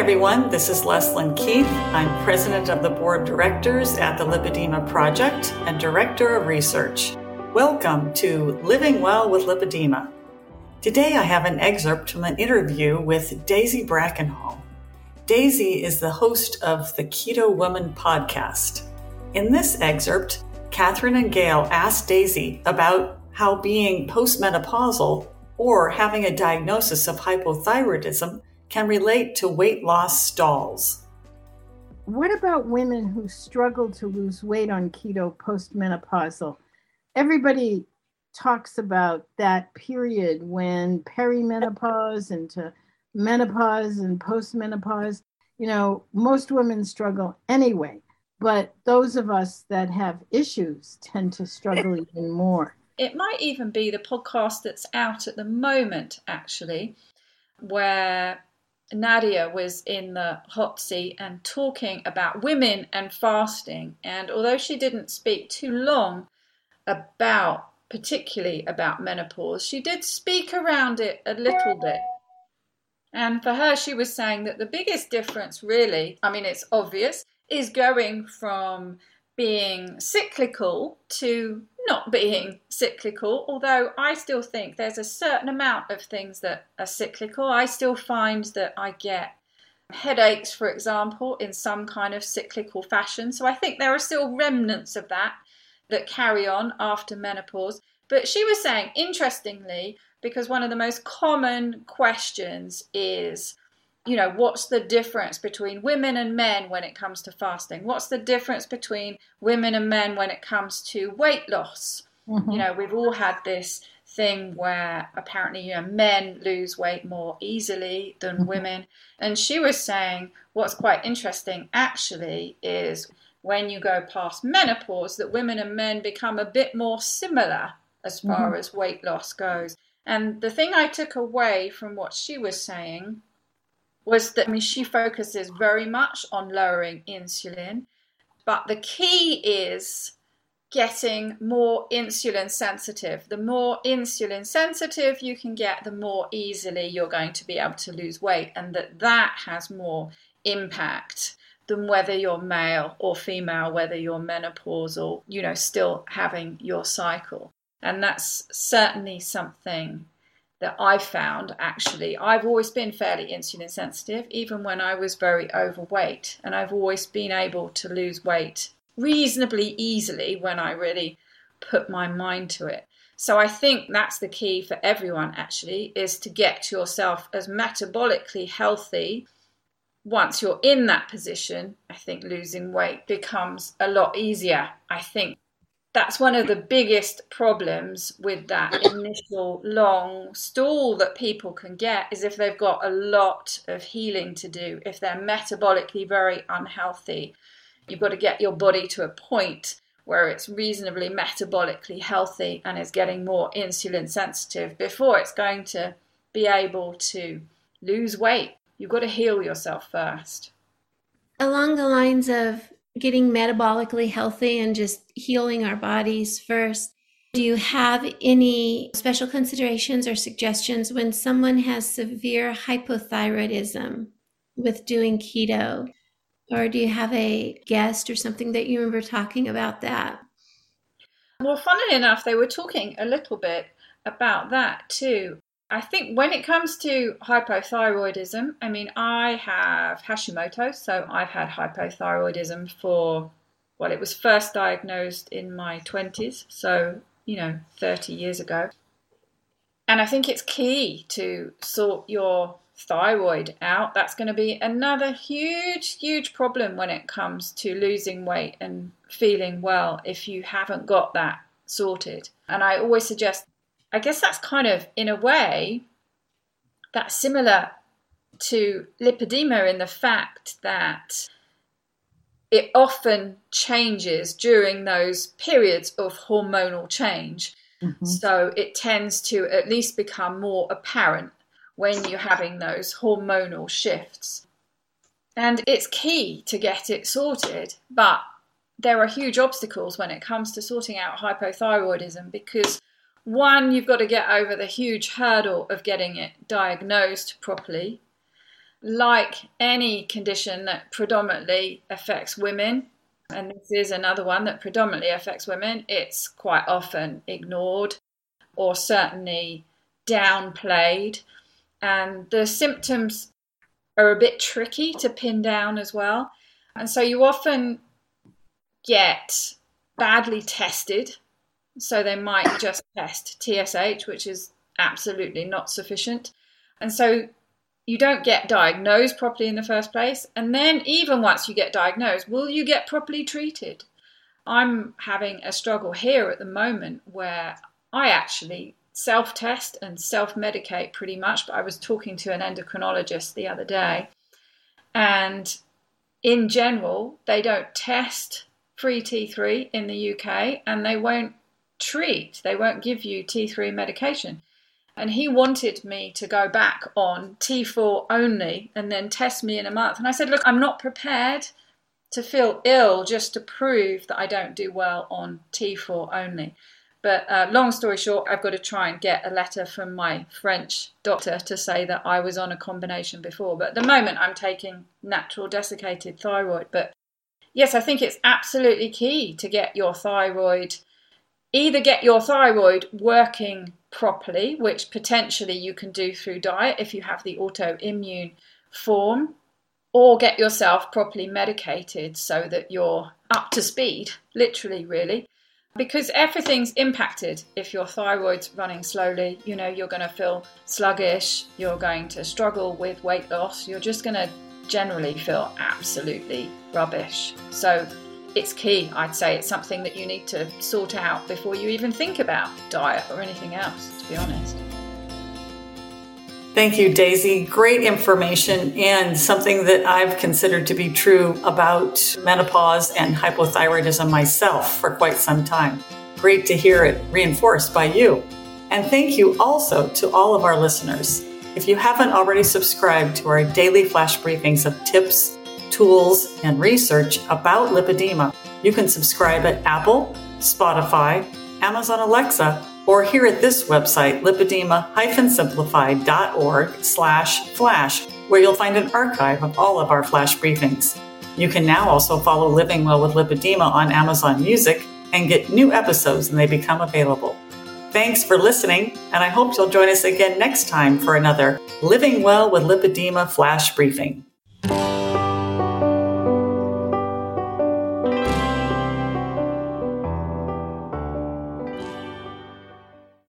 everyone. This is Leslyn Keith. I'm president of the board of directors at the Lipedema Project and director of research. Welcome to Living Well with Lipedema. Today I have an excerpt from an interview with Daisy Brackenhall. Daisy is the host of the Keto Woman podcast. In this excerpt, Catherine and Gail asked Daisy about how being postmenopausal or having a diagnosis of hypothyroidism can relate to weight loss stalls. What about women who struggle to lose weight on keto postmenopausal? Everybody talks about that period when perimenopause into menopause and postmenopause. You know, most women struggle anyway, but those of us that have issues tend to struggle even more. It might even be the podcast that's out at the moment, actually, where Nadia was in the hot seat and talking about women and fasting. And although she didn't speak too long about, particularly about menopause, she did speak around it a little bit. And for her, she was saying that the biggest difference, really, I mean, it's obvious, is going from being cyclical to not being cyclical, although I still think there's a certain amount of things that are cyclical. I still find that I get headaches, for example, in some kind of cyclical fashion. So I think there are still remnants of that that carry on after menopause. But she was saying, interestingly, because one of the most common questions is you know, what's the difference between women and men when it comes to fasting? What's the difference between women and men when it comes to weight loss? Mm-hmm. You know, we've all had this thing where apparently you know men lose weight more easily than mm-hmm. women and she was saying what's quite interesting actually is when you go past menopause that women and men become a bit more similar as far mm-hmm. as weight loss goes and the thing i took away from what she was saying was that I mean she focuses very much on lowering insulin, but the key is getting more insulin sensitive. The more insulin sensitive you can get, the more easily you're going to be able to lose weight, and that that has more impact than whether you're male or female, whether you're menopausal, you know, still having your cycle. And that's certainly something that I've found actually, I've always been fairly insulin sensitive, even when I was very overweight. And I've always been able to lose weight reasonably easily when I really put my mind to it. So I think that's the key for everyone actually is to get yourself as metabolically healthy. Once you're in that position, I think losing weight becomes a lot easier. I think that's one of the biggest problems with that initial long stall that people can get is if they've got a lot of healing to do. If they're metabolically very unhealthy you've got to get your body to a point where it's reasonably metabolically healthy and is getting more insulin sensitive before it's going to be able to lose weight. You've got to heal yourself first. Along the lines of getting metabolically healthy and just healing our bodies first. Do you have any special considerations or suggestions when someone has severe hypothyroidism with doing keto? Or do you have a guest or something that you remember talking about that? Well, funnily enough, they were talking a little bit about that too. I think when it comes to hypothyroidism, I mean, I have Hashimoto, so I've had hypothyroidism for, well, it was first diagnosed in my 20s, so, you know, 30 years ago. And I think it's key to sort your thyroid out. That's going to be another huge, huge problem when it comes to losing weight and feeling well if you haven't got that sorted. And I always suggest I guess that's kind of, in a way, that's similar to lipedema in the fact that it often changes during those periods of hormonal change. Mm-hmm. So it tends to at least become more apparent when you're having those hormonal shifts. And it's key to get it sorted, but there are huge obstacles when it comes to sorting out hypothyroidism because one, you've got to get over the huge hurdle of getting it diagnosed properly. like any condition that predominantly affects women, and this is another one that predominantly affects women, it's quite often ignored or certainly downplayed. And the symptoms are a bit tricky to pin down as well. And so you often get badly tested. So they might just test TSH, which is absolutely not sufficient. And so you don't get diagnosed properly in the first place. And then, even once you get diagnosed, will you get properly treated? I'm having a struggle here at the moment where I actually self test and self medicate pretty much. But I was talking to an endocrinologist the other day, and in general, they don't test free T3 in the UK and they won't treat, they won't give you T3 medication. And he wanted me to go back on T4 only and then test me in a month. And I said, Look, I'm not prepared to feel ill just to prove that I don't do well on T4 only. But uh, long story short, I've got to try and get a letter from my French doctor to say that I was on a combination before. But at the moment, I'm taking natural desiccated thyroid. But yes, I think it's absolutely key to get your thyroid, either get your thyroid working properly, which potentially you can do through diet if you have the autoimmune form, or get yourself properly medicated so that you're up to speed, literally, really. Because everything's impacted if your thyroid's running slowly. You know, you're going to feel sluggish, you're going to struggle with weight loss, you're just going to generally feel absolutely rubbish. So it's key, I'd say. It's something that you need to sort out before you even think about diet or anything else, to be honest. Thank you, Daisy. Great information and something that I've considered to be true about menopause and hypothyroidism myself for quite some time. Great to hear it reinforced by you. And thank you also to all of our listeners. If you haven't already subscribed to our daily flash briefings of tips, tools, and research about lipedema, you can subscribe at Apple, Spotify, Amazon Alexa, or here at this website, lipedema-simplified.org slash flash, where you'll find an archive of all of our flash briefings. You can now also follow Living Well with Lipedema on Amazon Music and get new episodes when they become available. Thanks for listening, and I hope you'll join us again next time for another Living Well with Lipedema flash briefing.